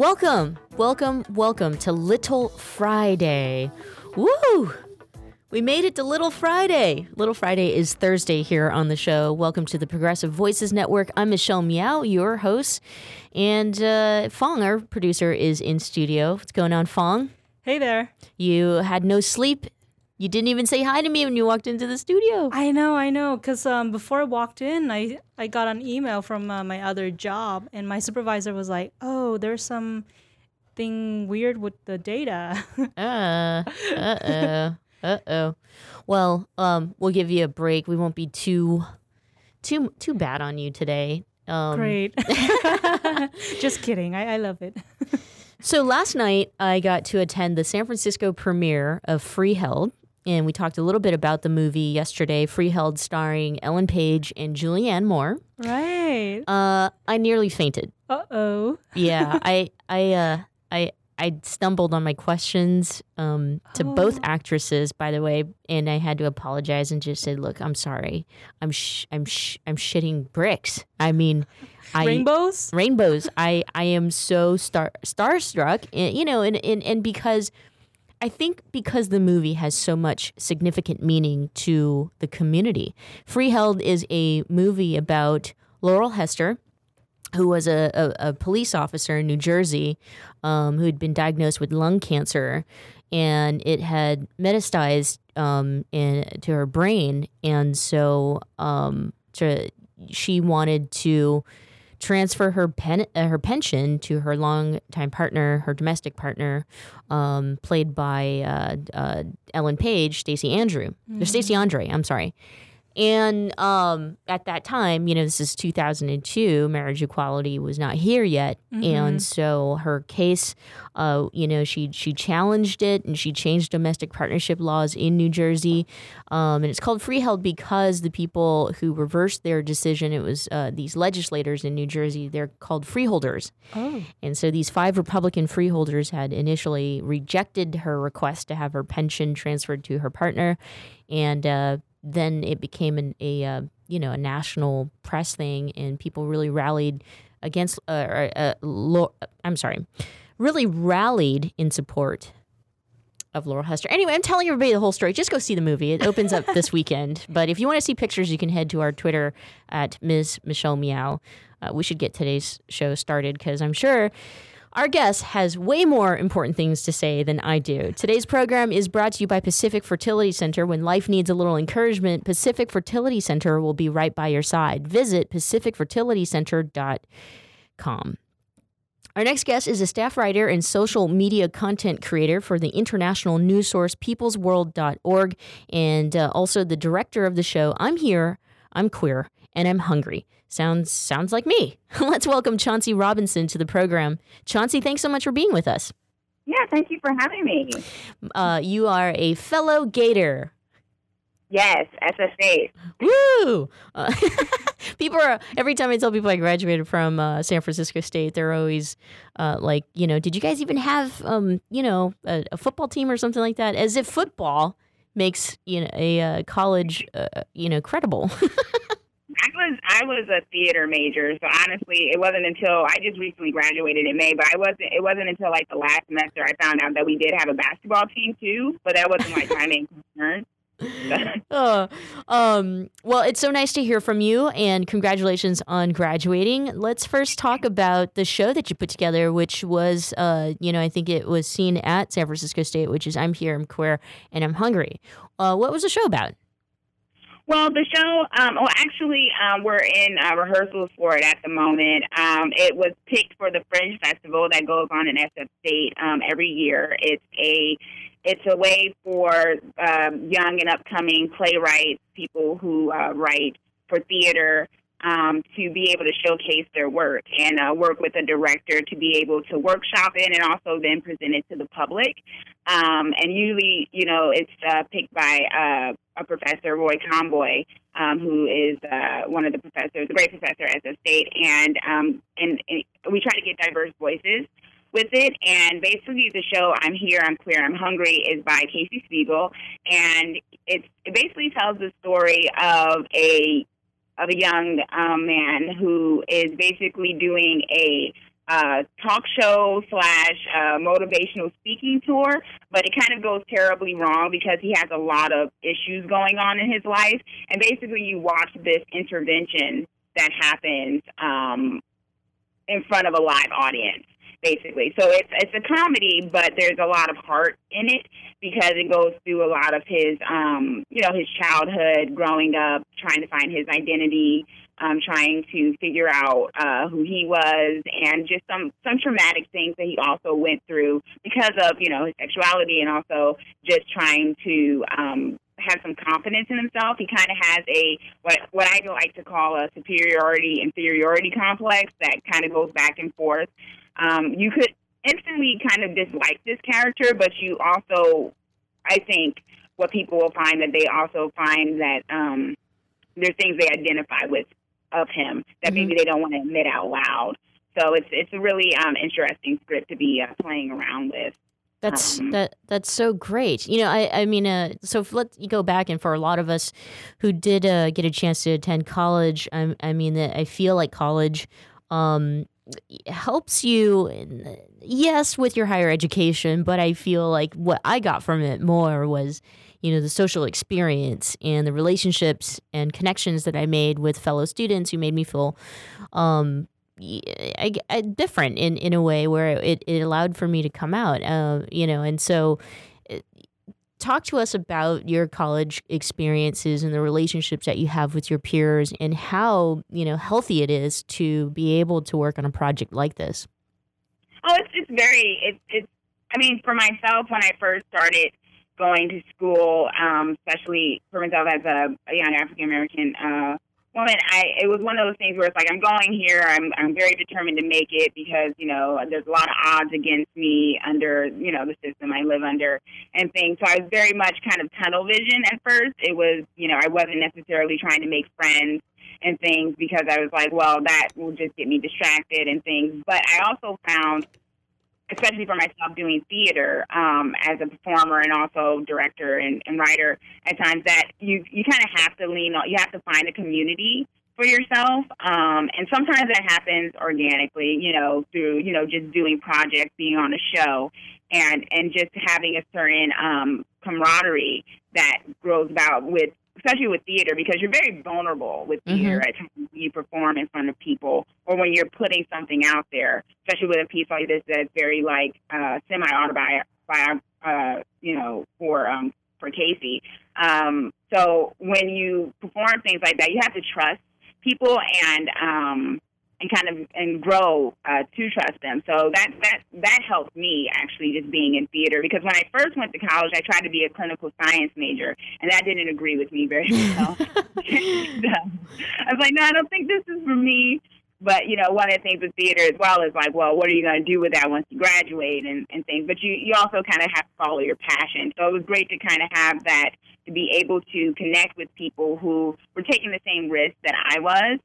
Welcome, welcome, welcome to Little Friday. Woo! We made it to Little Friday. Little Friday is Thursday here on the show. Welcome to the Progressive Voices Network. I'm Michelle Meow, your host. And uh, Fong, our producer, is in studio. What's going on, Fong? Hey there. You had no sleep. You didn't even say hi to me when you walked into the studio. I know, I know. Because um, before I walked in, I, I got an email from uh, my other job, and my supervisor was like, oh, there's some thing weird with the data. uh, uh-oh. Uh oh. Well, um, we'll give you a break. We won't be too, too, too bad on you today. Um, Great. Just kidding. I, I love it. so last night I got to attend the San Francisco premiere of Freeheld, and we talked a little bit about the movie yesterday. Freeheld, starring Ellen Page and Julianne Moore. Right. Uh, I nearly fainted. Uh oh. yeah, I, I, uh, I, I stumbled on my questions um, to oh. both actresses, by the way, and I had to apologize and just said, "Look, I'm sorry. I'm sh- I'm sh- I'm shitting bricks. I mean, I, rainbows, rainbows. I I am so star starstruck, and, you know, and, and and because." I think because the movie has so much significant meaning to the community. Freeheld is a movie about Laurel Hester, who was a, a, a, police officer in New Jersey um, who had been diagnosed with lung cancer and it had metastasized um, in, to her brain. And so um, to, she wanted to transfer her pen, uh, her pension to her longtime partner, her domestic partner, um, played by uh, uh, Ellen Page, Stacey Andrew, mm-hmm. Stacie Andree. I'm sorry, and um, at that time, you know, this is 2002, marriage equality was not here yet. Mm-hmm. And so her case, uh, you know, she she challenged it and she changed domestic partnership laws in New Jersey. Um, and it's called freeheld because the people who reversed their decision, it was uh, these legislators in New Jersey, they're called freeholders. Oh. And so these five Republican freeholders had initially rejected her request to have her pension transferred to her partner. And uh, then it became an, a uh, you know a national press thing, and people really rallied against. Uh, uh, lo- I'm sorry, really rallied in support of Laurel Hester. Anyway, I'm telling everybody the whole story. Just go see the movie. It opens up this weekend. But if you want to see pictures, you can head to our Twitter at Ms. Michelle Meow. Uh, we should get today's show started because I'm sure our guest has way more important things to say than I do. Today's program is brought to you by Pacific Fertility Center. When life needs a little encouragement, Pacific Fertility Center will be right by your side. Visit pacificfertilitycenter.com. Our next guest is a staff writer and social media content creator for the international news source peoplesworld.org and uh, also the director of the show I'm Here, I'm Queer, and I'm Hungry. Sounds sounds like me. Let's welcome Chauncey Robinson to the program. Chauncey, thanks so much for being with us. Yeah, thank you for having me. Uh, you are a fellow Gator. Yes, SSA. Woo! Uh, people are every time I tell people I graduated from uh, San Francisco State, they're always uh, like, you know, did you guys even have, um, you know, a, a, football team or something like that? As if football makes you know a uh, college, uh, you know, credible. I was I was a theater major, so honestly, it wasn't until I just recently graduated in May, but I wasn't. It wasn't until like the last semester I found out that we did have a basketball team too, but that wasn't like my main concern. uh, um, well, it's so nice to hear from you, and congratulations on graduating. Let's first talk about the show that you put together, which was, uh, you know, I think it was seen at San Francisco State, which is I'm here, I'm queer, and I'm hungry. Uh, what was the show about? Well, the show, um, well, actually, um, we're in uh, rehearsals for it at the moment. Um, it was picked for the Fringe Festival that goes on in SF State um, every year. It's a it's a way for um, young and upcoming playwrights, people who uh, write for theater, um, to be able to showcase their work and uh, work with a director to be able to workshop it and also then present it to the public. Um, and usually, you know, it's uh, picked by uh, a professor, Roy Conboy, um, who is uh, one of the professors, a great professor at the state, and, um, and and we try to get diverse voices with it. And basically, the show "I'm Here, I'm Queer, I'm Hungry" is by Casey Spiegel, and it basically tells the story of a of a young um, man who is basically doing a uh, talk show slash uh, motivational speaking tour, but it kind of goes terribly wrong because he has a lot of issues going on in his life. And basically, you watch this intervention that happens um, in front of a live audience basically. So it's it's a comedy, but there's a lot of heart in it because it goes through a lot of his um, you know, his childhood, growing up, trying to find his identity, um, trying to figure out uh, who he was, and just some some traumatic things that he also went through because of you know his sexuality, and also just trying to um, have some confidence in himself. He kind of has a what what I like to call a superiority inferiority complex that kind of goes back and forth um, you could instantly kind of dislike this character, but you also, I think, what people will find that they also find that um, there's things they identify with of him that mm-hmm. maybe they don't want to admit out loud. So it's it's a really um, interesting script to be uh, playing around with. That's um, that that's so great. You know, I I mean, uh, so let's go back and for a lot of us who did uh, get a chance to attend college, I, I mean, I feel like college um, helps you yes with your higher education but i feel like what i got from it more was you know the social experience and the relationships and connections that i made with fellow students who made me feel um, I, I, different in, in a way where it, it allowed for me to come out uh, you know and so talk to us about your college experiences and the relationships that you have with your peers and how you know healthy it is to be able to work on a project like this. Oh it's, it's very it's, it's i mean for myself when i first started going to school um, especially for myself as a, a young african american uh, woman, I it was one of those things where it's like I'm going here. I'm I'm very determined to make it because you know there's a lot of odds against me under you know the system I live under and things. So I was very much kind of tunnel vision at first. It was you know I wasn't necessarily trying to make friends and things because I was like, well, that will just get me distracted and things. But I also found especially for myself doing theater um, as a performer and also director and, and writer at times that you you kind of have to lean on you have to find a community for yourself um, and sometimes that happens organically you know through you know just doing projects being on a show and and just having a certain um, camaraderie that grows about with especially with theater, because you're very vulnerable with theater mm-hmm. at times you perform in front of people or when you're putting something out there, especially with a piece like this that's very like uh, semi autobiographical, uh, you know, for um, for Casey. Um, so when you perform things like that, you have to trust people and um, and kind of and grow uh, to trust them. So that that that helped me actually just being in theater because when I first went to college, I tried to be a clinical science major, and that didn't agree with me very well. so, I was like, no, I don't think this is for me. But you know, one of the things with theater as well is like, well, what are you going to do with that once you graduate and, and things. But you you also kind of have to follow your passion. So it was great to kind of have that to be able to connect with people who were taking the same risk that I was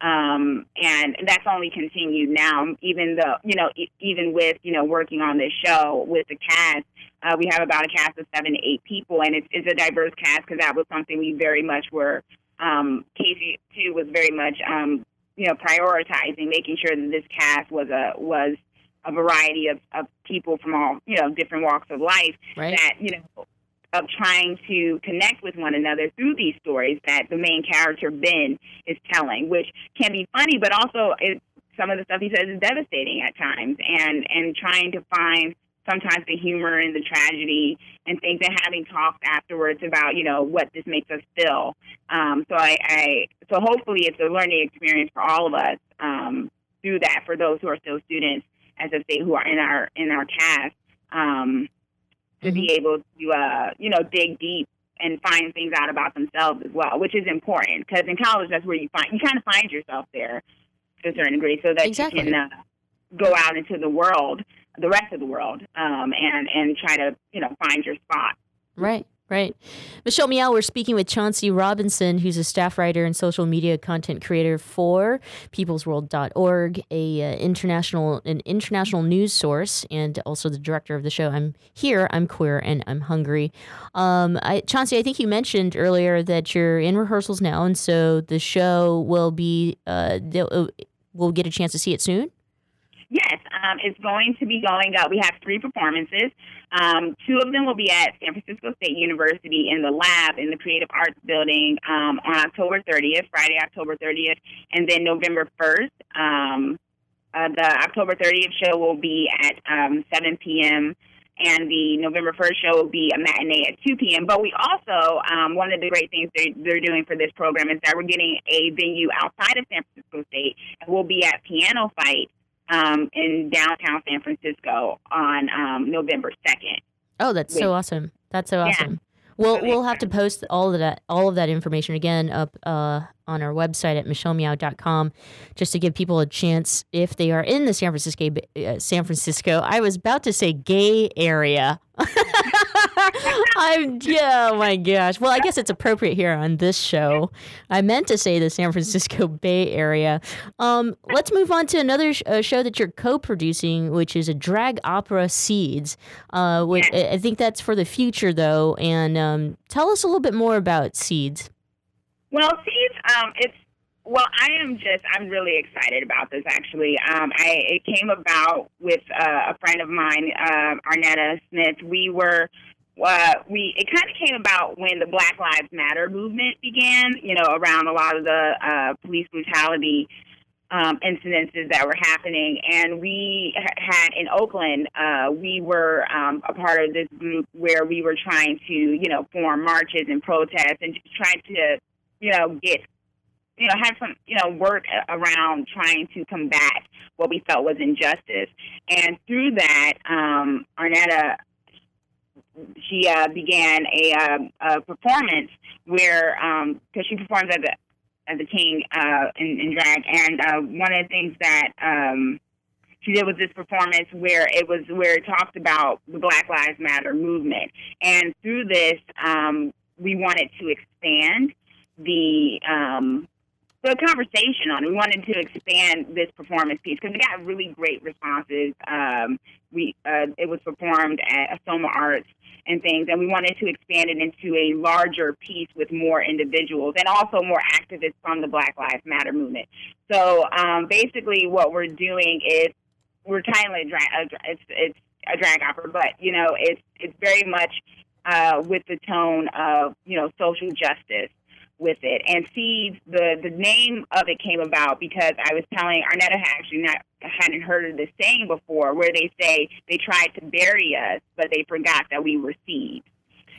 um, and that's only continued now. Even though you know, even with you know working on this show with the cast, uh, we have about a cast of seven to eight people, and it's, it's a diverse cast because that was something we very much were. Um, Casey too was very much um, you know prioritizing, making sure that this cast was a was a variety of, of people from all you know different walks of life right. that you know of trying to connect with one another through these stories that the main character Ben is telling, which can be funny, but also it, some of the stuff he says is devastating at times, and and trying to find sometimes the humor and the tragedy and things and having talks afterwards about you know what this makes us feel. Um, so I, I so hopefully it's a learning experience for all of us um, through that for those who are still students as I say who are in our in our cast. Um, to be able to uh, you know dig deep and find things out about themselves as well which is important because in college that's where you find you kind of find yourself there to a certain degree so that Exactly. you can uh, go out into the world the rest of the world um, and and try to you know find your spot. Right, right. Michelle Meow, we're speaking with Chauncey Robinson, who's a staff writer and social media content creator for peoplesworld.org, a uh, international an international news source, and also the director of the show. I'm here, I'm queer, and I'm hungry. Um, I, Chauncey, I think you mentioned earlier that you're in rehearsals now, and so the show will be uh, uh, we'll get a chance to see it soon. Yes, um, it's going to be going up. We have three performances. Um, two of them will be at San Francisco State University in the lab in the Creative Arts Building um, on October 30th, Friday, October 30th, and then November 1st. Um, uh, the October 30th show will be at um, 7 p.m. And the November 1st show will be a matinee at 2 p.m. But we also, um, one of the great things they're, they're doing for this program is that we're getting a venue outside of San Francisco State. And we'll be at PianoFight um, in downtown San Francisco on um, November 2nd. Oh, that's so awesome. That's so Yeah. awesome. We'll we'll have to post all of that all of that information again up uh, on our website at michellemeow.com just to give people a chance if they are in the San Francisco uh, San Francisco. I was about to say gay area. I'm yeah, oh my gosh. Well, I guess it's appropriate here on this show. I meant to say the San Francisco Bay Area. Um, let's move on to another sh- uh, show that you're co-producing, which is a drag opera Seeds. Uh, which, I I think that's for the future, though. And um, tell us a little bit more about Seeds. Well, Seeds, um, it's well, I am just I'm really excited about this. Actually, um, I it came about with uh, a friend of mine, uh, Arnetta Smith. We were. Uh, we it kind of came about when the Black Lives Matter movement began. You know, around a lot of the uh, police brutality um, incidences that were happening. And we had in Oakland, uh, we were um, a part of this group where we were trying to, you know, form marches and protests and just trying to, you know, get, you know, have some, you know, work around trying to combat what we felt was injustice. And through that, um, Arnetta she uh, began a, uh, a performance where because she performs as a as a king uh, in, in drag, and uh, one of the things that um, she did was this performance where it was where it talked about the Black Lives Matter movement, and through this, um, we wanted to expand the um, the conversation on it. We wanted to expand this performance piece because we got really great responses. Um, we uh, it was performed at SOMArts and things, and we wanted to expand it into a larger piece with more individuals and also more activists from the Black Lives Matter movement. So um, basically, what we're doing is we're titling it drag. It's it's a drag opera, but you know, it's it's very much uh, with the tone of you know social justice with it. And seeds, the the name of it came about because I was telling Arnetta had actually not hadn't heard of this saying before, where they say they tried to bury us, but they forgot that we were seeds.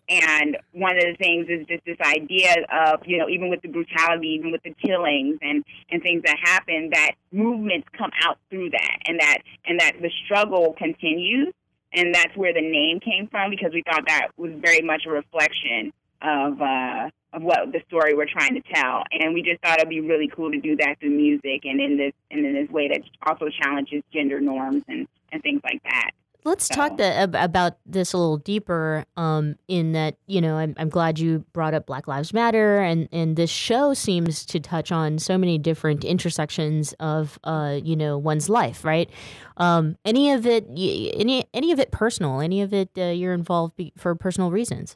And one of the things is just this idea of, you know, even with the brutality, even with the killings and, and things that happen, that movements come out through that and that and that the struggle continues. And that's where the name came from because we thought that was very much a reflection of uh, of what the story we're trying to tell. And we just thought it'd be really cool to do that through music and in this and in this way that also challenges gender norms and, and things like that. Let's talk the, ab- about this a little deeper. Um, in that, you know, I'm, I'm glad you brought up Black Lives Matter, and and this show seems to touch on so many different intersections of, uh, you know, one's life, right? Um, any of it, any any of it personal, any of it uh, you're involved be- for personal reasons.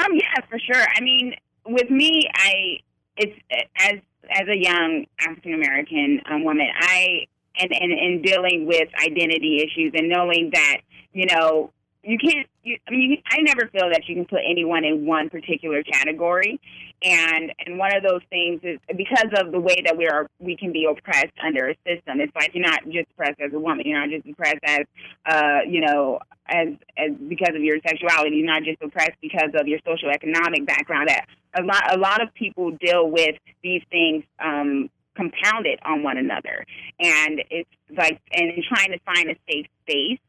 Um, yeah, for sure. I mean, with me, I it's as as a young African American um, woman, I and and in dealing with identity issues and knowing that you know you can't. You, I mean, you, I never feel that you can put anyone in one particular category, and and one of those things is because of the way that we are, we can be oppressed under a system. It's like you're not just oppressed as a woman. You're not just oppressed as, uh, you know, as as because of your sexuality. You're not just oppressed because of your social economic background. That a lot a lot of people deal with these things. Um, compounded on one another and it's like and trying to find a safe space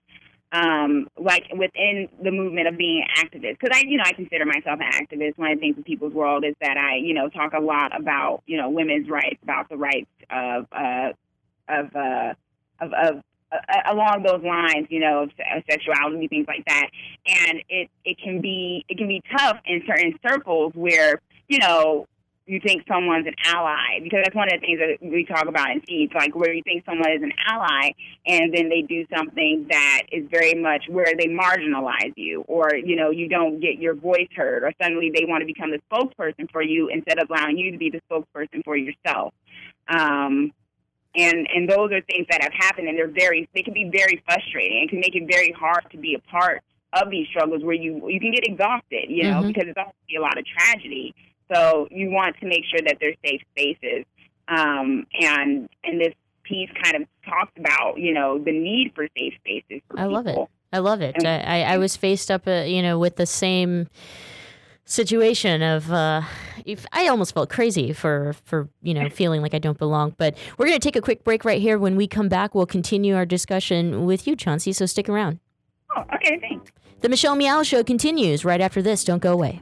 um, like within the movement of being an activist. Because I, you know, I consider myself an activist. One of the things in People's World is that I, you know, talk a lot about, you know, women's rights, about the rights of, uh, of, uh, of, of uh, along those lines, you know, of sexuality, things like that. And it, it can be, it can be tough in certain circles where, you know, you think someone's an ally because that's one of the things that we talk about in Seeds, like where you think someone is an ally and then they do something that is very much where they marginalize you or you know you don't get your voice heard or suddenly they want to become the spokesperson for you instead of allowing you to be the spokesperson for yourself. Um, and and those are things that have happened and they're very they can be very frustrating and can make it very hard to be a part of these struggles where you you can get exhausted, you know, mm-hmm. because it's also a lot of tragedy so you want to make sure that they're safe spaces. Um, and and this piece kind of talks about you know the need for safe spaces. For I love it. I love it. I, I was faced up, uh, you know, with the same situation of uh, I almost felt crazy for for you know feeling like I don't belong. But we're gonna take a quick break right here. When we come back, we'll continue our discussion with you, Chauncey. So stick around. Oh, okay, thanks. The Michelle Meow Show continues right after this. Don't go away.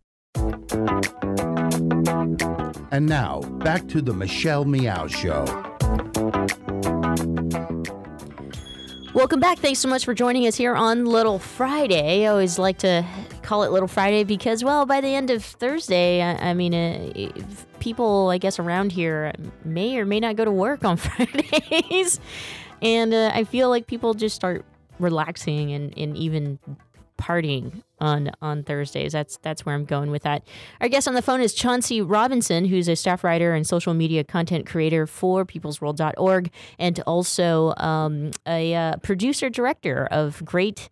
And now, back to the Michelle Meow Show. Welcome back. Thanks so much for joining us here on Little Friday. I always like to call it Little Friday because, well, by the end of Thursday, I, I mean, uh, people, I guess, around here may or may not go to work on Fridays. and uh, I feel like people just start relaxing and, and even partying on on Thursdays. That's that's where I'm going with that. Our guest on the phone is Chauncey Robinson, who's a staff writer and social media content creator for peoplesworld.org and also um, a uh, producer director of great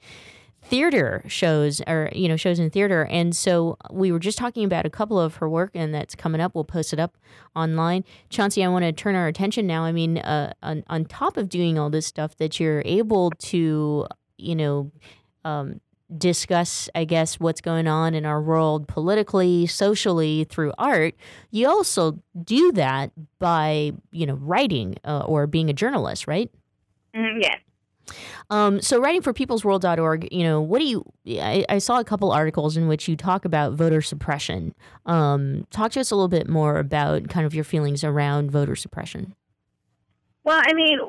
theater shows or you know shows in theater and so we were just talking about a couple of her work and that's coming up we'll post it up online chauncey i want to turn our attention now i mean uh, on, on top of doing all this stuff that you're able to you know um, discuss, I guess, what's going on in our world politically, socially through art, you also do that by, you know, writing uh, or being a journalist, right? Mm, yes. Um, so writing for peoplesworld.org, you know, what do you, I, I, saw a couple articles in which you talk about voter suppression. Um, talk to us a little bit more about kind of your feelings around voter suppression. Well, I mean,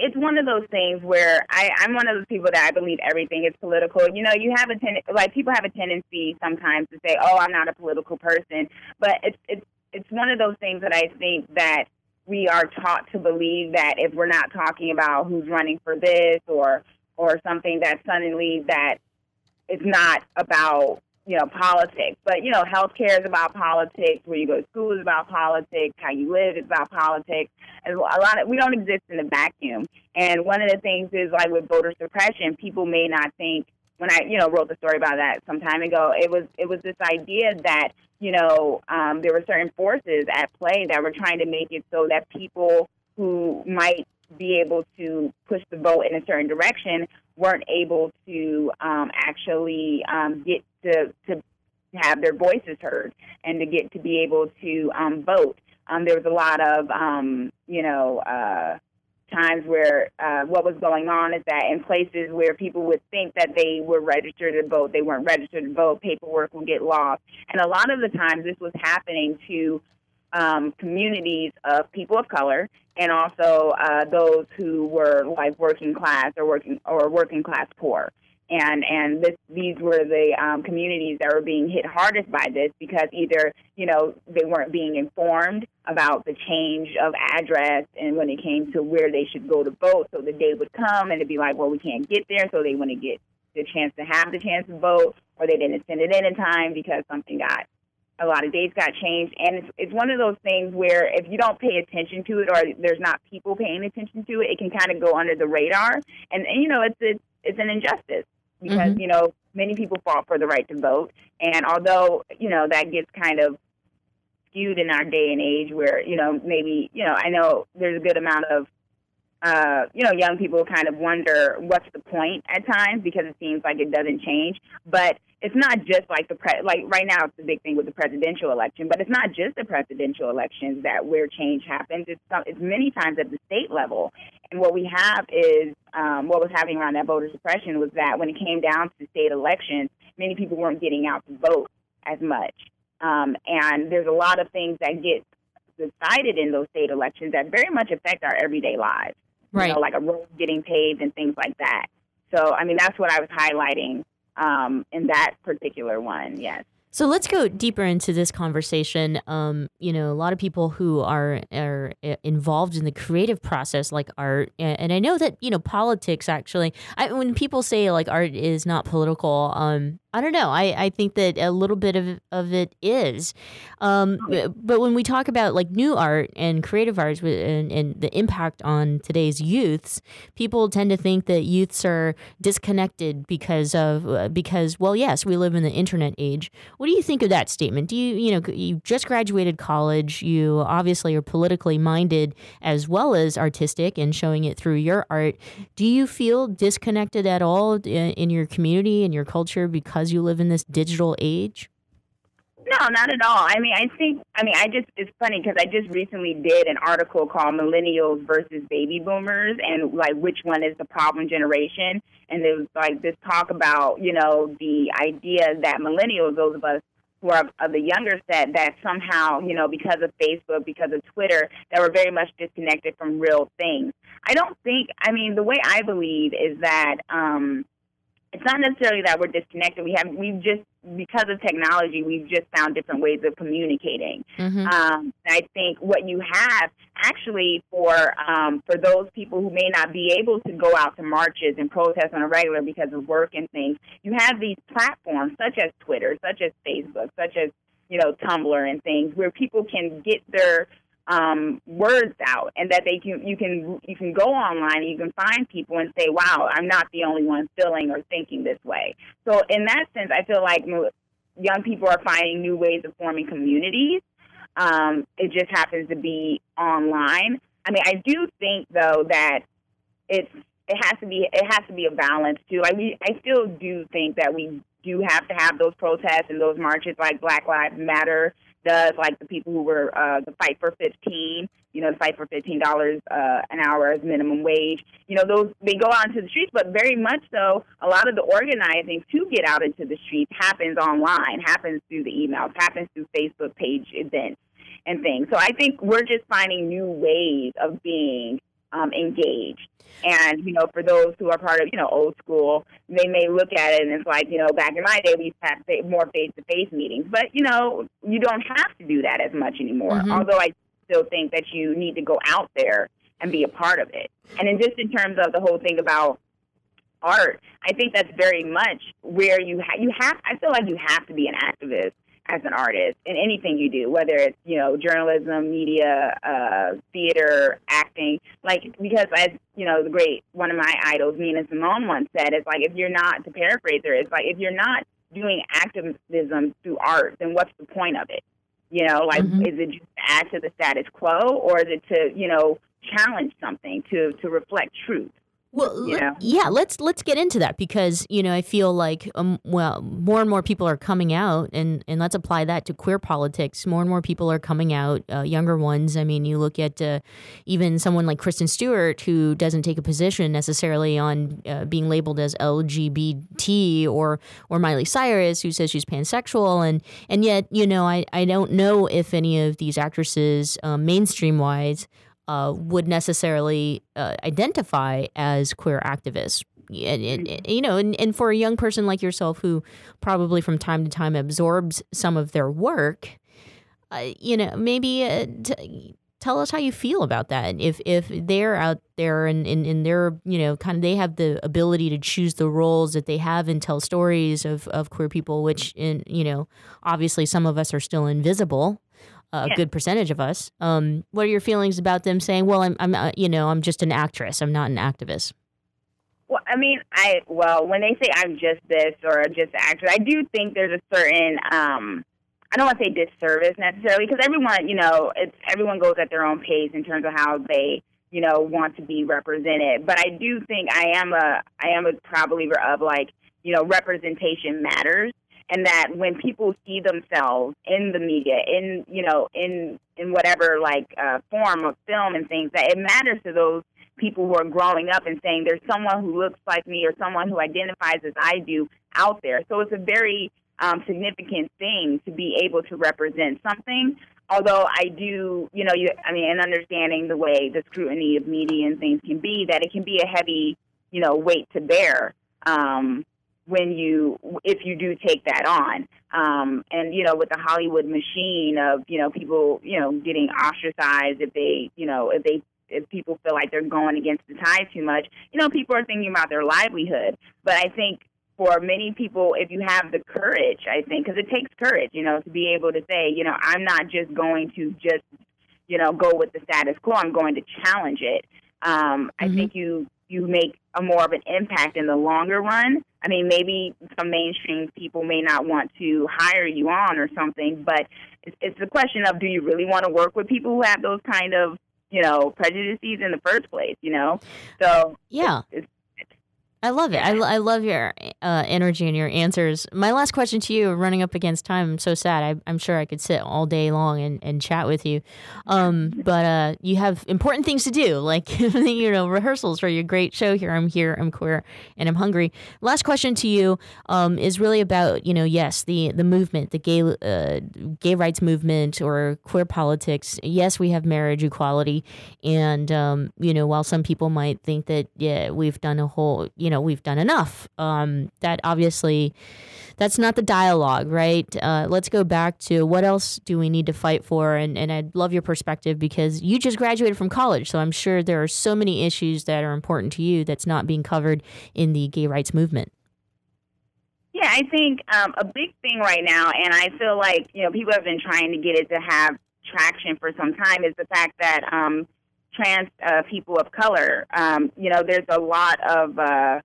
it's one of those things where I, I'm one of those people that I believe everything is political. You know, you have a ten, like people have a tendency sometimes to say, "Oh, I'm not a political person," but it's it's it's one of those things that I think that we are taught to believe that if we're not talking about who's running for this or or something that suddenly that it's not about you know, politics. But, you know, healthcare is about politics. Where you go to school is about politics. How you live is about politics. And a lot of, we don't exist in a vacuum. And one of the things is like with voter suppression, people may not think, when I, you know, wrote the story about that some time ago, it was, it was this idea that, you know, um, there were certain forces at play that were trying to make it so that people who might be able to push the vote in a certain direction weren't able to um, actually um, get to, to have their voices heard and to get to be able to um, vote. Um, there was a lot of, um, you know, uh, times where uh, what was going on is that in places where people would think that they were registered to vote, they weren't registered to vote, paperwork would get lost. And a lot of the times this was happening to um, communities of people of color and also uh, those who were like working class or working or working class poor. And and this, these were the um, communities that were being hit hardest by this because either you know they weren't being informed about the change of address and when it came to where they should go to vote, so the day would come and it'd be like, well, we can't get there, so they to get the chance to have the chance to vote, or they didn't send it in in time because something got a lot of dates got changed and it's, it's one of those things where if you don't pay attention to it or there's not people paying attention to it it can kind of go under the radar and, and you know it's it's, it's an injustice because mm-hmm. you know many people fought for the right to vote and although you know that gets kind of skewed in our day and age where you know maybe you know i know there's a good amount of uh, you know, young people kind of wonder what's the point at times because it seems like it doesn't change. But it's not just like the pre- like right now it's the big thing with the presidential election, but it's not just the presidential elections that where change happens. It's some, it's many times at the state level. And what we have is um, what was happening around that voter suppression was that when it came down to state elections, many people weren't getting out to vote as much. Um, and there's a lot of things that get decided in those state elections that very much affect our everyday lives right. you know, like a road getting paved and things like that. So, I mean, that's what I was highlighting um, in that particular one. Yes. So let's go deeper into this conversation. Um, you know, a lot of people who are are uh, involved in the creative process, like art, and I know that you know politics. Actually, I, when people say like art is not political, um, I don't know. I, I think that a little bit of, of it is. Um, but when we talk about like new art and creative arts and, and the impact on today's youths, people tend to think that youths are disconnected because of, uh, because, well, yes, we live in the internet age. What do you think of that statement? Do you, you know, you just graduated college, you obviously are politically minded as well as artistic and showing it through your art. Do you feel disconnected at all in, in your community and your culture because because you live in this digital age? No, not at all. I mean, I think, I mean, I just, it's funny because I just recently did an article called Millennials versus Baby Boomers and like which one is the problem generation. And there was like this talk about, you know, the idea that millennials, those of us who are of the younger set, that somehow, you know, because of Facebook, because of Twitter, that we're very much disconnected from real things. I don't think, I mean, the way I believe is that, um, it's not necessarily that we're disconnected. We have we've just because of technology, we've just found different ways of communicating. Mm-hmm. Um, I think what you have actually for um, for those people who may not be able to go out to marches and protest on a regular because of work and things, you have these platforms such as Twitter, such as Facebook, such as you know Tumblr and things where people can get their um, words out, and that they can you can you can go online and you can find people and say, "Wow, I'm not the only one feeling or thinking this way." So in that sense, I feel like young people are finding new ways of forming communities. Um, it just happens to be online. I mean, I do think though that it's it has to be it has to be a balance too. I mean, I still do think that we do have to have those protests and those marches like Black Lives Matter does, like the people who were uh, the fight for 15, you know, the fight for $15 uh, an hour as minimum wage. You know, those they go out into the streets, but very much so, a lot of the organizing to get out into the streets happens online, happens through the emails, happens through Facebook page events and things. So I think we're just finding new ways of being um, engaged. And, you know, for those who are part of, you know, old school, they may look at it and it's like, you know, back in my day, we used to have more face to face meetings. But, you know, you don't have to do that as much anymore. Mm-hmm. Although I still think that you need to go out there and be a part of it. And then just in terms of the whole thing about art, I think that's very much where you ha- you have. I feel like you have to be an activist as an artist in anything you do, whether it's you know journalism, media, uh, theater, acting. Like because as you know, the great one of my idols, Nina Simone, once said, "It's like if you're not to paraphrase her, it's like if you're not doing activism through art, then what's the point of it? You know, like mm-hmm. is it just to add to the status quo, or is it to you know challenge something to to reflect truth? Well, yeah. yeah, let's let's get into that because you know I feel like um, well more and more people are coming out and and let's apply that to queer politics. More and more people are coming out, uh, younger ones. I mean, you look at uh, even someone like Kristen Stewart who doesn't take a position necessarily on uh, being labeled as LGBT or or Miley Cyrus who says she's pansexual and and yet you know I I don't know if any of these actresses um, mainstream wise uh, would necessarily uh, identify as queer activists. And, and, mm-hmm. you know, and, and for a young person like yourself who probably from time to time absorbs some of their work, uh, you know, maybe uh, t- tell us how you feel about that. If if they're out there and in in their you know kind of they have the ability to choose the roles that they have and tell stories of of queer people, which in you know obviously some of us are still invisible a yeah. good percentage of us. Um, what are your feelings about them saying, "Well, I'm, I'm, uh, you know, I'm just an actress. I'm not an activist." Well, I mean, I well, when they say I'm just this or just an actress, I do think there's a certain, um, I don't want to say disservice necessarily, because everyone, you know, it's everyone goes at their own pace in terms of how they, you know, want to be represented. But I do think I am a, I am a proud believer of like, you know, representation matters and that when people see themselves in the media, in you know, in in whatever like uh, form of film and things, that it matters to those people who are growing up and saying there's someone who looks like me or someone who identifies as I do out there. So it's a very um, significant thing to be able to represent something. Although I do, you know, you, I mean, and understanding the way the scrutiny of media and things can be, that it can be a heavy, you know, weight to bear. Um, when you if you do take that on. Um and you know with the hollywood machine of you know people you know getting ostracized if they you know if they if people feel like they're going against the tide too much you know people are thinking about their livelihood. But i think for many people if you have the courage i think because it takes courage you know to be able to say you know i'm not just going to just you know go with the status quo. I'm going to challenge it. Um mm-hmm. i think you you make a more of an impact in the longer run. I mean, maybe some mainstream people may not want to hire you on or something, but it's, it's a question of do you really want to work with people who have those kind of you know prejudices in the first place? You know, so yeah, it's, it's I love it. I, I love your uh, energy and your answers. My last question to you, running up against time, I'm so sad. I, am sure I could sit all day long and, and chat with you. Um, but uh, you have important things to do, like, you know, rehearsals for your great show here. I'm here, I'm queer, and I'm hungry. Last question to you um, is really about, you know, yes, the, the movement, the gay, uh, gay rights movement or queer politics. Yes, we have marriage equality. And, um, you know, while some people might think that, yeah, we've done a whole, you you know we've done enough. Um, that obviously, that's not the dialogue, right? Uh, let's go back to what else do we need to fight for? And and I'd love your perspective because you just graduated from college, so I'm sure there are so many issues that are important to you that's not being covered in the gay rights movement. Yeah, I think um, a big thing right now, and I feel like you know people have been trying to get it to have traction for some time is the fact that um, trans uh, people of color, um, you know, there's a lot of, uh,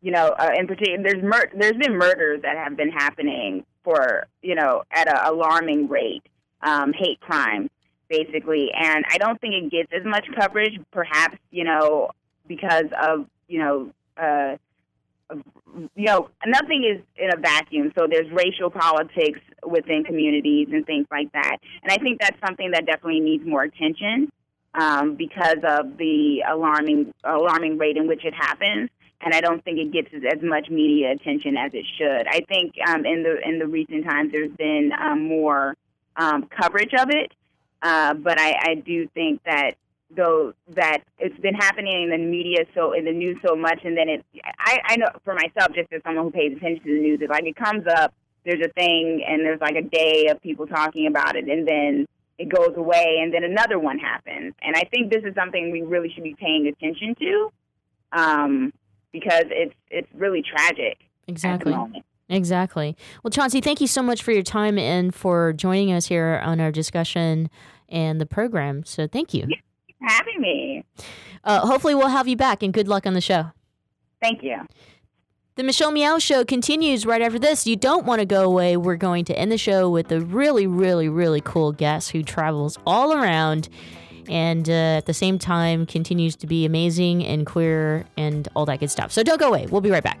you know, uh, in particular, there's mur- there's been murders that have been happening for, you know, at an alarming rate, um, hate crimes, basically, and I don't think it gets as much coverage, perhaps, you know, because of, you know, uh, you know, nothing is in a vacuum. So there's racial politics within communities and things like that. And I think that's something that definitely needs more attention um, because of the alarming alarming rate in which it happens. And I don't think it gets as much media attention as it should. I think um, in the in the recent times there's been um, more um, coverage of it, uh, but I, I do think that though that it's been happening in the media so in the news so much and then it I, I know for myself just as someone who pays attention to the news it's like it comes up there's a thing and there's like a day of people talking about it and then it goes away and then another one happens and i think this is something we really should be paying attention to um, because it's it's really tragic Exactly. at the moment Exactly. Well, Chauncey, thank you so much for your time and for joining us here on our discussion and the program. So thank you. for having me Uh, hopefully, we'll have you back and good luck on the show. thank you The Michelle Meow Show continues right after this. You don't want to go away. We're going to end the show with a really, really, really cool guest who travels all around and uh, at the same time continues to be amazing and queer and all that good stuff. So don't go away. We'll be right back.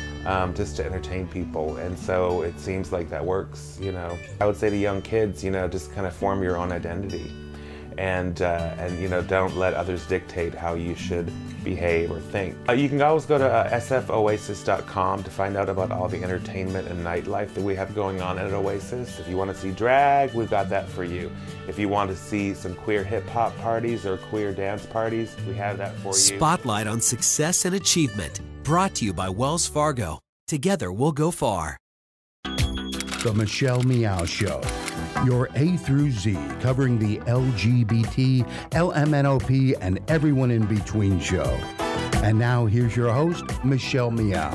um, just to entertain people. And so it seems like that works, you know. I would say to young kids, you know, just kind of form your own identity. And, uh, and you know, don't let others dictate how you should behave or think. Uh, you can always go to uh, sfoasis.com to find out about all the entertainment and nightlife that we have going on at Oasis. If you want to see drag, we've got that for you. If you want to see some queer hip hop parties or queer dance parties, we have that for you. Spotlight on success and achievement. Brought to you by Wells Fargo. Together we'll go far. The Michelle Meow Show. Your A through Z covering the LGBT, LMNOP, and everyone in between show. And now here's your host, Michelle Meow.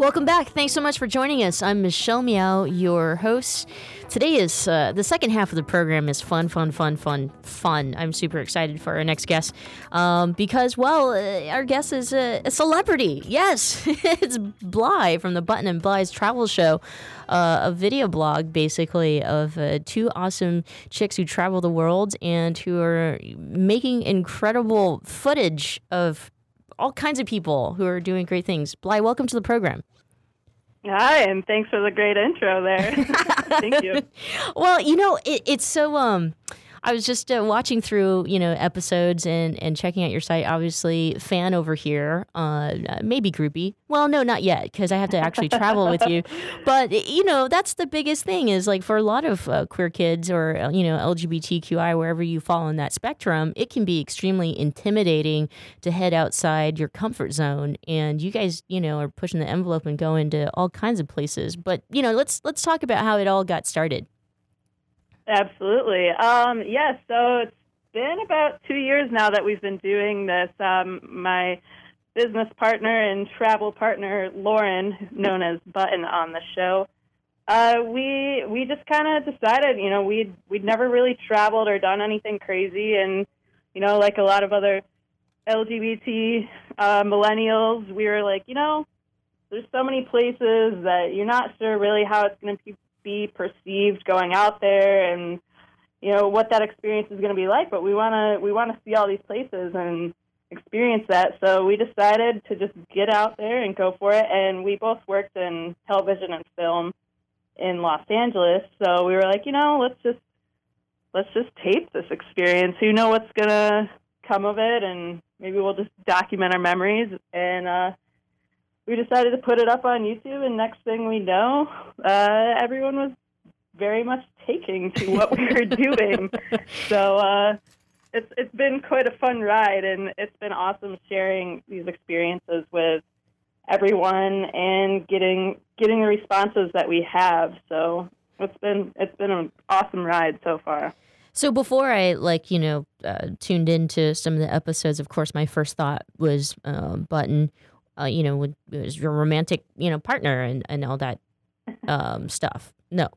Welcome back. Thanks so much for joining us. I'm Michelle Meow, your host. Today is uh, the second half of the program is fun, fun, fun, fun, fun. I'm super excited for our next guest um, because, well, uh, our guest is a, a celebrity. Yes, it's Bly from the Button and Bly's Travel Show, uh, a video blog basically of uh, two awesome chicks who travel the world and who are making incredible footage of all kinds of people who are doing great things. Bly, welcome to the program. Hi, and thanks for the great intro there. Thank you. Well, you know, it, it's so um I was just uh, watching through, you know, episodes and and checking out your site. Obviously, fan over here, uh, maybe groupie. Well, no, not yet, because I have to actually travel with you. But you know, that's the biggest thing is like for a lot of uh, queer kids or uh, you know LGBTQI, wherever you fall in that spectrum, it can be extremely intimidating to head outside your comfort zone. And you guys, you know, are pushing the envelope and going to all kinds of places. But you know, let's let's talk about how it all got started. Absolutely. Um, yes, so it's been about two years now that we've been doing this. Um, my business partner and travel partner, Lauren, known as Button on the show, uh, we we just kind of decided, you know, we'd we'd never really traveled or done anything crazy, and you know, like a lot of other LGBT uh, millennials, we were like, you know, there's so many places that you're not sure really how it's going to be perceived going out there, and you know what that experience is going to be like. But we want to we want to see all these places and experience that. So we decided to just get out there and go for it. And we both worked in television and film in Los Angeles, so we were like, you know, let's just let's just tape this experience. Who know what's gonna come of it, and maybe we'll just document our memories. And uh, we decided to put it up on YouTube. And next thing we know, uh, everyone was very much taking to what we were doing. so uh, it's it's been quite a fun ride, and it's been awesome sharing these experiences with everyone and getting getting the responses that we have. So it's been it's been an awesome ride so far. So before I like you know uh, tuned into some of the episodes, of course, my first thought was um, Button, uh, you know, with, was your romantic you know partner and and all that um, stuff. No,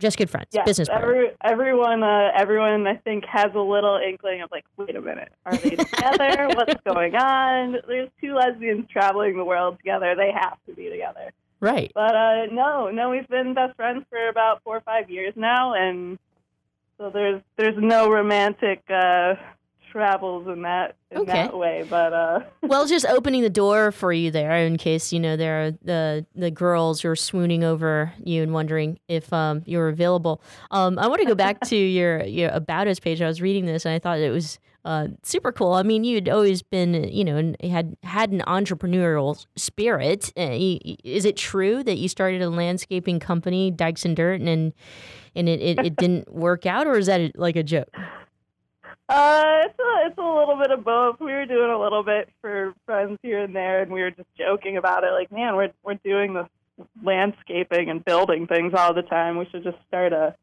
just good friends, Yes, business partner. everyone, uh, everyone, I think has a little inkling of like, wait a minute, are they together? What's going on? There's two lesbians traveling the world together. They have to be together. Right. But uh, no, no, we've been best friends for about four or five years now, and so there's there's no romantic uh, travels in that in Okay. that way. But uh, well, just opening the door for you there in case you know there are the the girls who are swooning over you and wondering if um, you're available. Um, I want to go back to your your about us page. I was reading this and I thought it was uh, super cool. I mean, you'd always been you know and had had an entrepreneurial spirit. Uh, is it true that you started a landscaping company, Dykes and Dirt, and and it, it, it didn't work out, or is that like a joke? Uh, it's a, it's a little bit of both. We were doing a little bit for friends here and there, and we were just joking about it. Like, man, we're we're doing this landscaping and building things all the time. We should just start a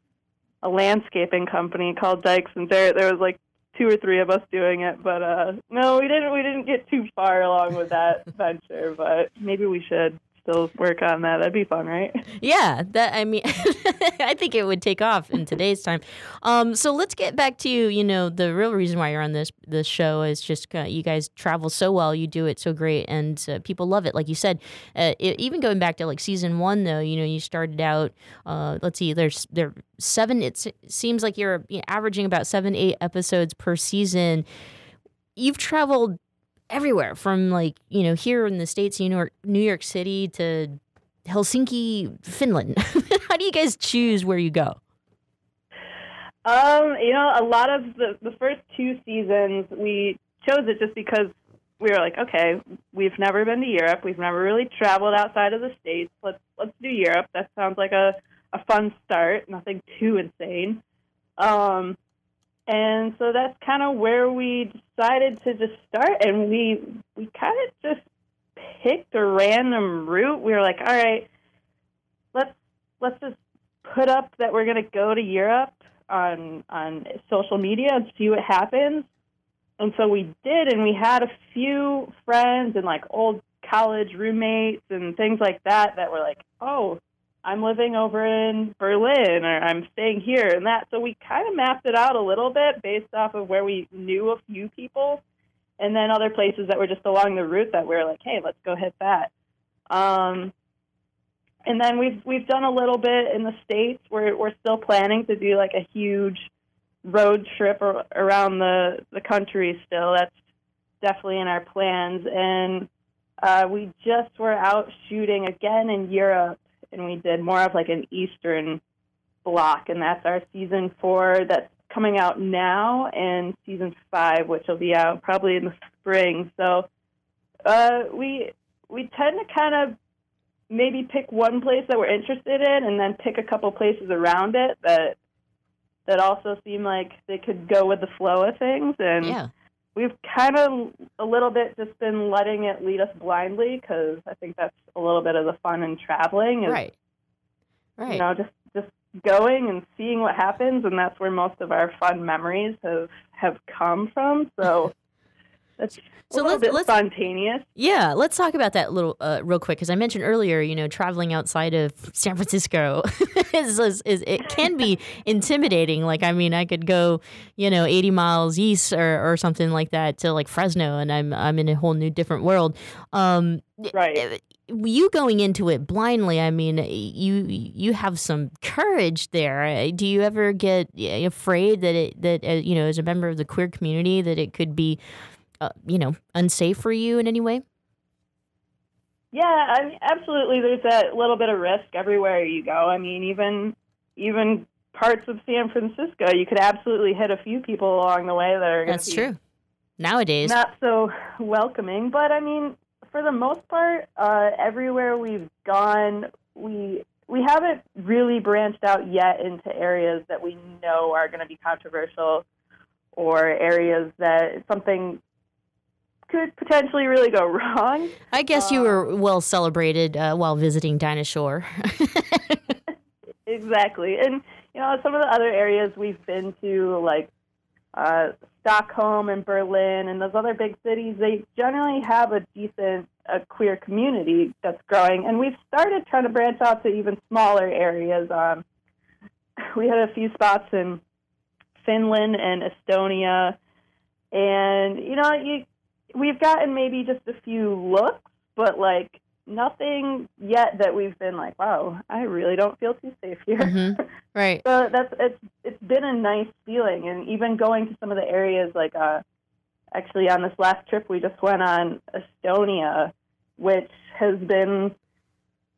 a landscaping company called Dykes and Dirt. There was like two or three of us doing it, but uh, no, we didn't. We didn't get too far along with that venture. But maybe we should still work on that. That'd be fun, right? Yeah, that I mean, I think it would take off in today's time. Um, so let's get back to you know the real reason why you're on this this show is just uh, you guys travel so well, you do it so great, and uh, people love it. Like you said, uh, e- even going back to like season one, though, you know, you started out. Uh, let's see, there's there seven. It seems like you're you know, averaging about seven eight episodes per season. You've traveled everywhere from like you know here in the states new york new york city to helsinki finland how do you guys choose where you go Um, you know, a lot of the the first two seasons we chose it just because we were like, okay, we've never been to Europe, we've never really traveled outside of the states. Let's let's do Europe. That sounds like a a fun start, nothing too insane. Um, and so that's kind of where we decided to just start, and we we kind of just picked a random route. We were like, all right, let's let's just put up that we're going to go to Europe on on social media and see what happens. And so we did, and we had a few friends and like old college roommates and things like that that were like, "Oh, I'm living over in Berlin or I'm staying here and that." So we kind of mapped it out a little bit based off of where we knew a few people, and then other places that were just along the route that we were like, "Hey, let's go hit that." Um, and then we've we've done a little bit in the states. We're we're still planning to do like a huge road trip ar- around the the country. Still, that's definitely in our plans. And uh, we just were out shooting again in Europe, and we did more of like an Eastern block, and that's our season four that's coming out now, and season five, which will be out probably in the spring. So uh, we we tend to kind of maybe pick one place that we're interested in, and then pick a couple places around it that that also seem like they could go with the flow of things. And Yeah. We've kind of a little bit just been letting it lead us blindly because I think that's a little bit of the fun in traveling. Is, Right. Right. You know, just just going and seeing what happens, and that's where most of our fun memories have have come from. So that's So a little let's- bit let's- spontaneous. Yeah, let's talk about that little uh, real quick because I mentioned earlier, you know, traveling outside of San Francisco is, is, is it can be intimidating. Like, I mean, I could go, you know, eighty miles east or, or something like that to like Fresno, and I'm I'm in a whole new different world. Um, right. You going into it blindly, I mean, you you have some courage there. Do you ever get afraid that it that uh, you know, as a member of the queer community, that it could be, uh, you know, unsafe for you in any way? Yeah, I mean, absolutely. There's that little bit of risk everywhere you go. I mean, even even parts of San Francisco, you could absolutely hit a few people along the way that are That's be true. Nowadays, not so welcoming. But I mean, for the most part, uh, everywhere we've gone, we we haven't really branched out yet into areas that we know are going to be controversial or areas that something could potentially really go wrong. I guess you were well celebrated uh, while visiting Dinah Shore. Exactly. And, you know, some of the other areas we've been to, like uh, Stockholm and Berlin and those other big cities, they generally have a decent a queer community that's growing. And we've started trying to branch out to even smaller areas. Um, we had a few spots in Finland and Estonia. And, you know, you, we've gotten maybe just a few looks, but like nothing yet that we've been like, wow, I really don't feel too safe here. Mhm. Right. So that's it's it's been a nice feeling, and even going to some of the areas like uh, actually on this last trip we just went on Estonia, which has been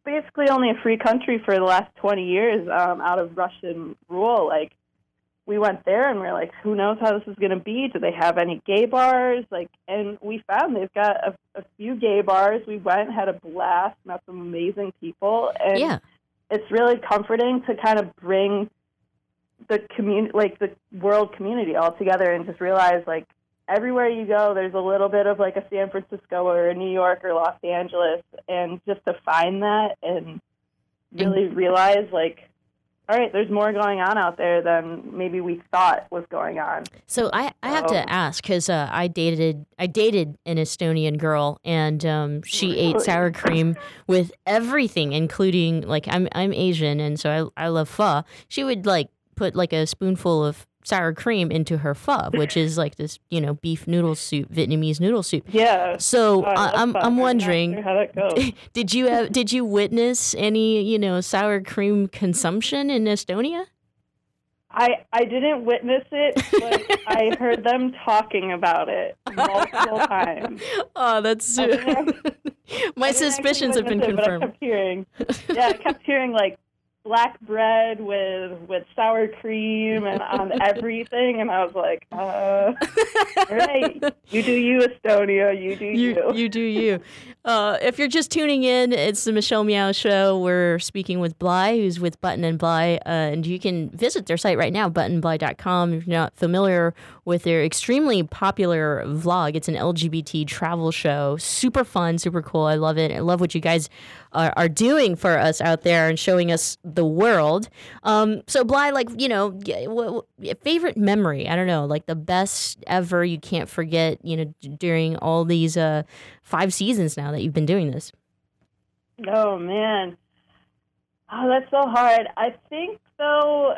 basically only a free country for the last 20 years um, out of Russian rule. Like we went there and we are like, who knows how this is going to be? Do they have any gay bars? Like, and we found they've got a, a few gay bars. We went, had a blast, met some amazing people, and Yeah. it's really comforting to kind of bring the community, like the world community, all together, and just realize like everywhere you go, there's a little bit of like a San Francisco or a New York or Los Angeles, and just to find that and really realize like all right, there's more going on out there than maybe we thought was going on. So I, I have So- to ask because uh, I dated I dated an Estonian girl and um, she ate sour cream with everything, including like I'm I'm Asian and so I I love pho. She would like put like a spoonful of sour cream into her pho, which is like this you know beef noodle soup, Vietnamese noodle soup. Yeah. So Oh, I love I'm. I'm wondering. sure how that goes. did you have, did you witness any you know sour cream consumption in Estonia? I I didn't witness it, but I heard them talking about it multiple times. Oh, that's my suspicions have been it, but I confirmed. kept hearing, yeah, I kept hearing like black bread with with sour cream and on everything, and I was like, uh, right, you do you, Estonia, you do you. you you do you. Uh, if you're just tuning in, it's the Michelle Meow Show. We're speaking with Bly, who's with Button and Bly, uh, and you can visit their site right now, buttonbly.com. If you're not familiar with their extremely popular vlog, it's an LGBT travel show. Super fun, super cool. I love it. I love what you guys are, are doing for us out there and showing us the world. Um, so Bly, like you know, favorite memory? I don't know, like the best ever. You can't forget. You know, during all these uh, five seasons now that you've been doing this. Oh man. Oh, that's so hard. I think though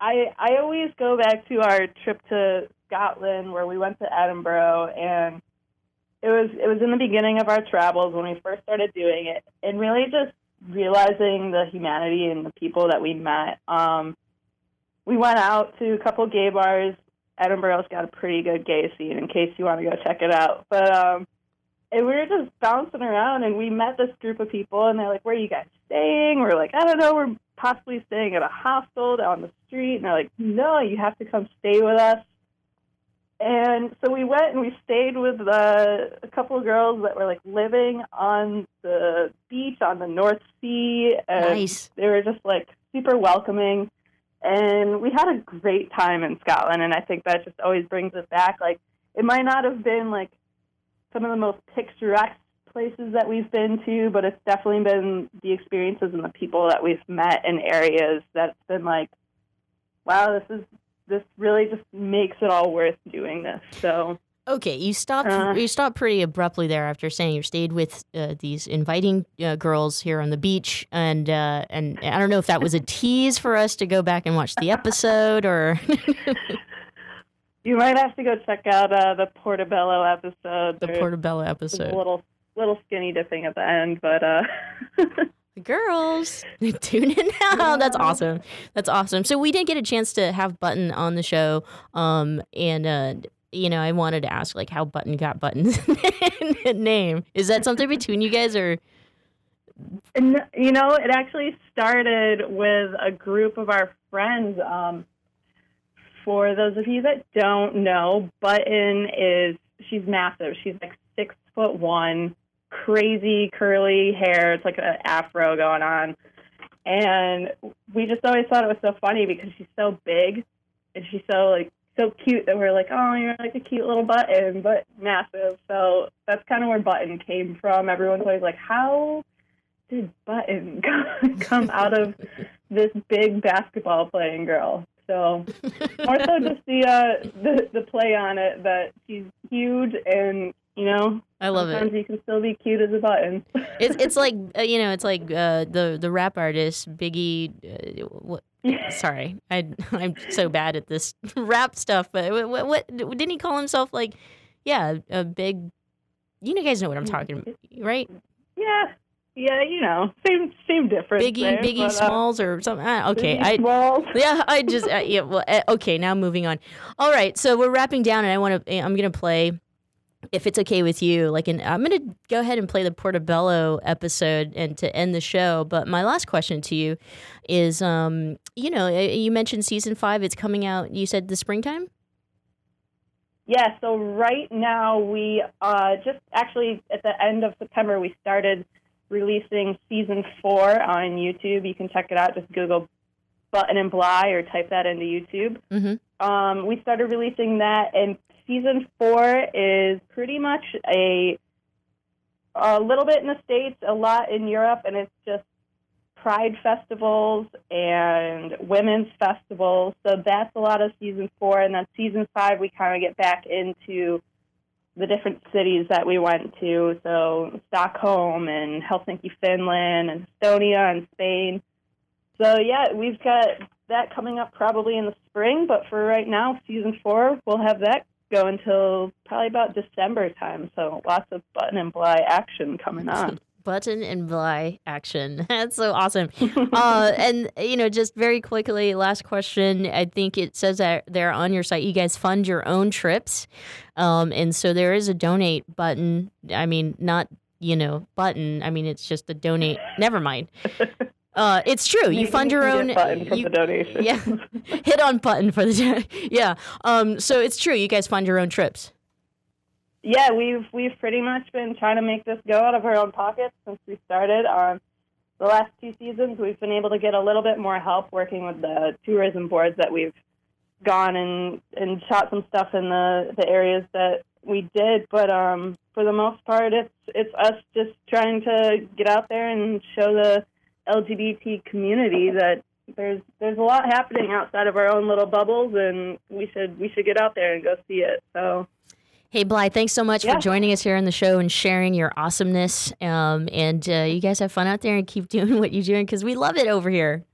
I I always go back to our trip to Scotland where we went to Edinburgh and it was it was in the beginning of our travels when we first started doing it and really just realizing the humanity and the people that we met. Um we went out to a couple gay bars. Edinburgh's got a pretty good gay scene in case you want to go check it out. But um and we were just bouncing around and we met this group of people and they're like, Where are you guys staying? We're like, I don't know, we're possibly staying at a hostel down the street. And they're like, no, you have to come stay with us. And so we went and we stayed with uh, a couple of girls that were like living on the beach on the North Sea. And Nice. They were just like super welcoming. And we had a great time in Scotland. And I think that just always brings us back. Like, it might not have been like some of the most picturesque places that we've been to, but it's definitely been the experiences and the people that we've met in areas that's been like, wow, this is this really just makes it all worth doing this. So Okay, you stopped. Uh. you stopped pretty abruptly there after saying you stayed with uh, these inviting uh, girls here on the beach, and uh, and I don't know if that was a tease for us to go back and watch the episode, or you might have to go check out uh, the Portobello episode. the Portobello a episode. little little skinny dipping at the end, but uh, The girls tune in now. That's awesome. That's awesome. So we did get a chance to have Button on the show, um, and uh, you know, I wanted to ask like how Button got Button's name. Is that something between you guys, or And, you know, it actually started with a group of our friends. Um, for those of you that don't know, Button is she's massive. She's like six foot one, crazy curly hair. It's like an afro going on, and we just always thought it was so funny because she's so big and she's so like so cute that we're like, oh, you're like a cute little button, but massive. So that's kind of where Button came from. Everyone's always like, how did Button come out of this big basketball playing girl? So more so just the uh the the play on it that she's huge and you know I love it. sometimes you can still be cute as a button. it's it's like uh, you know, it's like uh, the the rap artist Biggie. Uh, what, sorry, I I'm so bad at this rap stuff. But what, what, what didn't he call himself? Like, yeah, a big. You know, guys know what I'm talking about, right? Yeah, yeah, you know, same same difference. Biggie there, Biggie but, uh, Smalls or something. Uh, okay, I Smalls. yeah, I just uh, yeah. Well, uh, okay, now moving on. All right, so we're wrapping down, and I want to. I'm gonna play. If it's okay with you, like, and I'm gonna go ahead and play the Portobello episode and to end the show. But my last question to you is, um, you know, you mentioned season five. It's coming out. You said the springtime. Yeah, so right now we uh, just actually at the end of September we started releasing season four on YouTube. You can check it out. Just Google Button and Bly or type that into YouTube. Mm-hmm. Um, we started releasing that, and season four is pretty much a a little bit in the states, a lot in Europe, and it's just pride festivals and women's festivals. So that's a lot of season four, and then season five we kind of get back into the different cities that we went to. So Stockholm and Helsinki, Finland, and Estonia and Spain. So yeah, we've got that coming up probably in the spring, but for right now, season four, we'll have that go until probably about December time. So lots of button and bly action coming on. Button and Bly action. That's so awesome. uh, and you know, just very quickly, last question. I think it says that there on your site, you guys fund your own trips, um, and so there is a donate button. I mean, not you know button. I mean, it's just a donate. Never mind. Uh, it's true. You fund your own. button from you- the donation. Yeah, hit on button for the. yeah. Um. So it's true. You guys fund your own trips. Yeah, we've we've pretty much been trying to make this go out of our own pockets since we started. On the last two seasons, we've been able to get a little bit more help working with the tourism boards that we've gone and and shot some stuff in the the areas that we did. But um, for the most part, it's it's us just trying to get out there and show the LGBT community that there's there's a lot happening outside of our own little bubbles, and we should we should get out there and go see it. So. Hey, Bly, thanks so much Yeah. for joining us here on the show and sharing your awesomeness. Um, and uh, you guys have fun out there and keep doing what you're doing because we love it over here.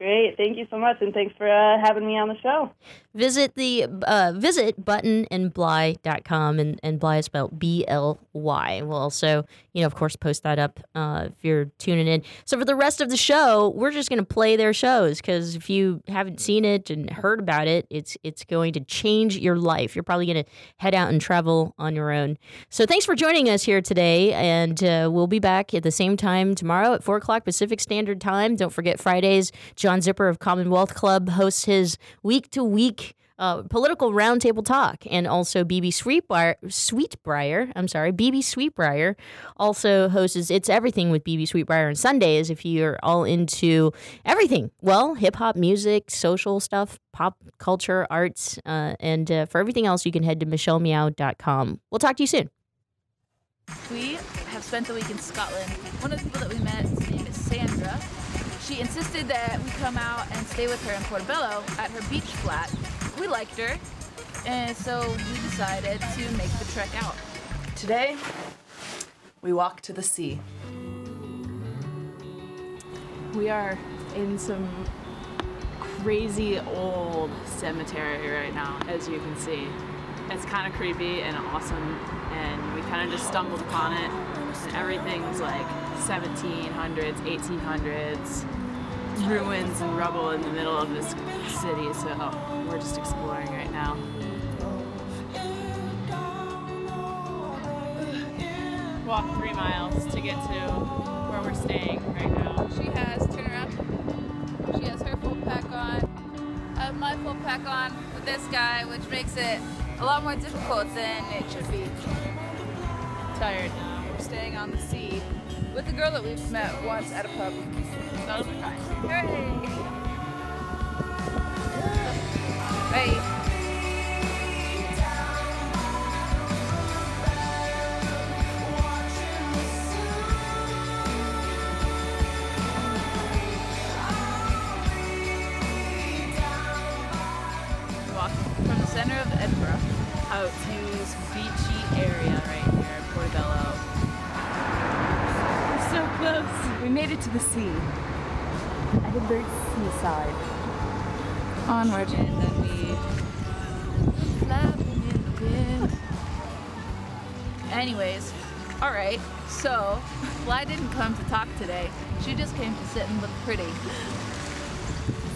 Great. Thank you so much, and thanks for uh, having me on the show. Visit the uh, visit buttonandbly.com and and Bly is spelled B L Y. We'll also, you know, of course, post that up uh, if you're tuning in. So for the rest of the show, we're just going to play their shows because if you haven't seen it and heard about it, it's it's going to change your life. You're probably going to head out and travel on your own. So thanks for joining us here today, and uh, we'll be back at the same time tomorrow at four o'clock Pacific Standard Time. Don't forget Fridays. John Zipperer of Commonwealth Club hosts his week to week uh, political roundtable talk, and also BeBe Sweetbriar, Sweetbriar, I'm sorry, BeBe Sweetbriar also hosts It's Everything with BeBe Sweetbriar on Sundays if you're all into everything. Well, hip hop, music, social stuff, pop culture, arts, uh, and uh, for everything else, you can head to michellemeow.com. We'll talk to you soon. We have spent the week in Scotland. One of the people that we met, his name is Sandra. She insisted that we come out and stay with her in Portobello at her beach flat. We liked her, and so we decided to make the trek out. Today, we walk to the sea. We are in some crazy old cemetery right now, as you can see. It's kind of creepy and awesome, and we kind of just stumbled upon it. And everything's like 1700s, 1800s, ruins and rubble in the middle of this city, so we're just exploring right now. Walk three miles to get to where we're staying right now. She has, turn around. She has her full pack on. I have my full pack on with this guy, which makes it a lot more difficult than it should be. Tired. We're staying on the sea with a girl that we've met once at a pub. Hooray! Hey. From the center of Edinburgh out to this beachy area right here Portobello. We're so close. We made it to the sea. Edinburgh seaside. Onward. And then we flapping in the wind. Anyways, all right. So, Bly didn't come to talk today. She just came to sit and look pretty.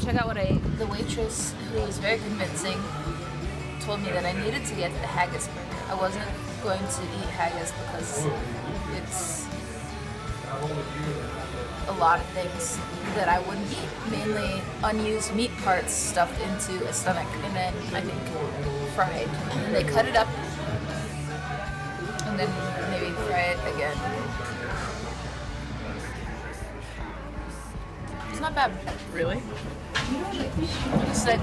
Check out what I. The waitress, who was very convincing, told me that I needed to get the haggis burger. I wasn't going to eat haggis because it's a lot of things that I wouldn't eat, mainly unused meat parts stuffed into a stomach and then I think fried. And they cut it up and then maybe fry it again. It's not bad. Really? It's like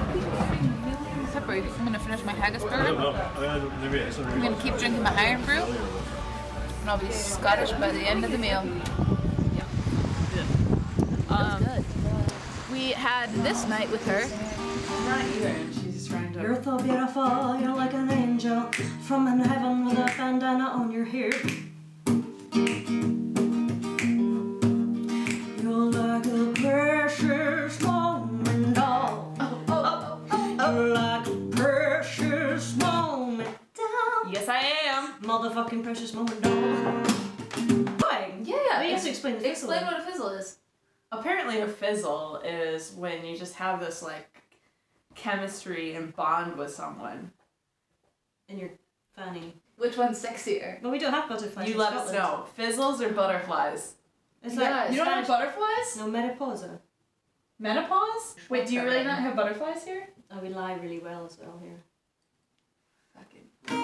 pepper. I'm gonna finish my haggis burger. I'm gonna keep drinking my Irn-Bru, and I'll be Scottish by the end of the meal. Um, we had this night with her. You're so beautiful, you're like an angel from in heaven with a bandana on your hair. You're like a precious moment, doll. You're like a precious moment, doll. Yes, I am. Motherfucking precious moment, doll. Yeah, We have to explain the Explain fizzle. what a fizzle is. Apparently, a fizzle is when you just have this like chemistry and bond with someone. And you're funny. Which one's sexier? But we don't have butterflies. You in let us Scotland. know. Fizzles or butterflies? It's Yeah, like you don't have butterflies? No menopause. Menopause? Wait, do you really not have butterflies here? Oh, we lie really well as well here.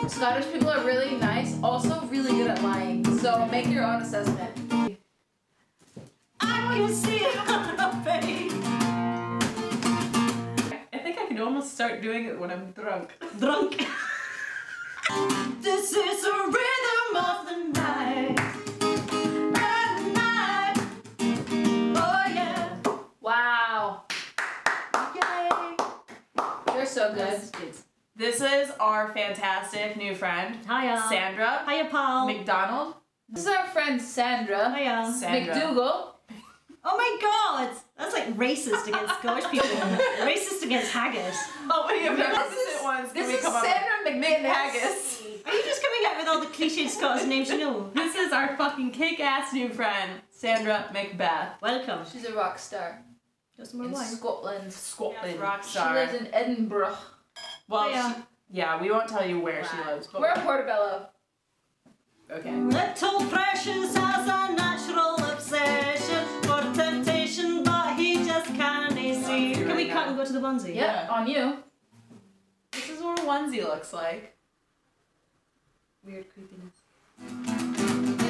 Scottish people are really nice, also really good at lying. So make your own assessment. I can see it on her face. I think I can almost start doing it when I'm drunk. Drunk. This is the rhythm of the night. At night. Oh yeah. Wow. Yay. You're so good. This is our fantastic new friend, Hiya. Sandra Hiya, Paul. McDonald. This is our friend Sandra. Hiya. Sandra. McDougal. Oh my god! That's like racist against Scottish people. racist against haggis. Oh, wait, This the is- opposite ones. this Can we is come up Sarah with McGinnis. Haggis. Are you just coming out with all the cliched Scottish names you know? This is our fucking kick-ass new friend, Sandra Macbeth. Welcome. She's a rock star. Just more in wine. Scotland. Scotland rock She lives in Edinburgh. Well, Yeah. she- yeah, we won't tell you where she lives, but We're in Portobello. okay. Little Precious has a we cut and go to the onesie? Yeah, on you. This is what a onesie looks like. Weird creepiness.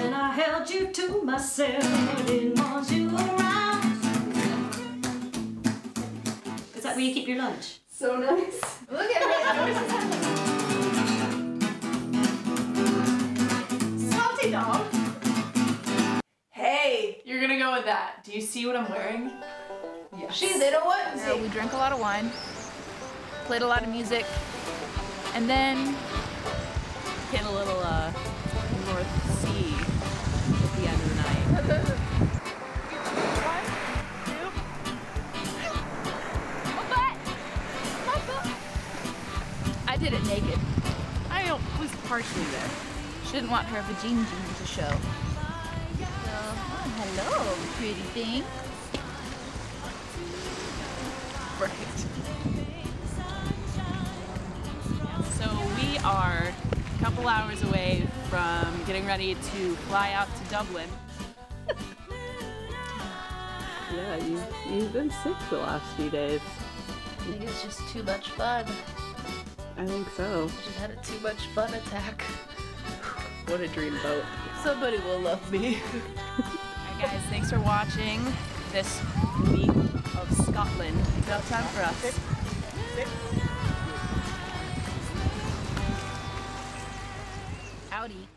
When I held you to myself, I didn't want you around. Is that where you keep your lunch? So nice. Look at it. Salty dog. Hey, you're gonna go with that. Do you see what I'm wearing? Yes. She's in a onesie. we drank a lot of wine, played a lot of music, and then Hit a little uh, North Sea at the end of the night. I did it naked. I was partially there. She didn't want her vagina to show. So, oh, hello, pretty thing. Right. So we are a couple hours away from getting ready to fly out to Dublin. yeah, you, you've been sick the last few days. I think it's just too much fun. I think so. Just had a too much fun attack. What a dream boat. Somebody will love me. Hi guys, thanks for watching this week of Scotland. Now time for us. Howdy.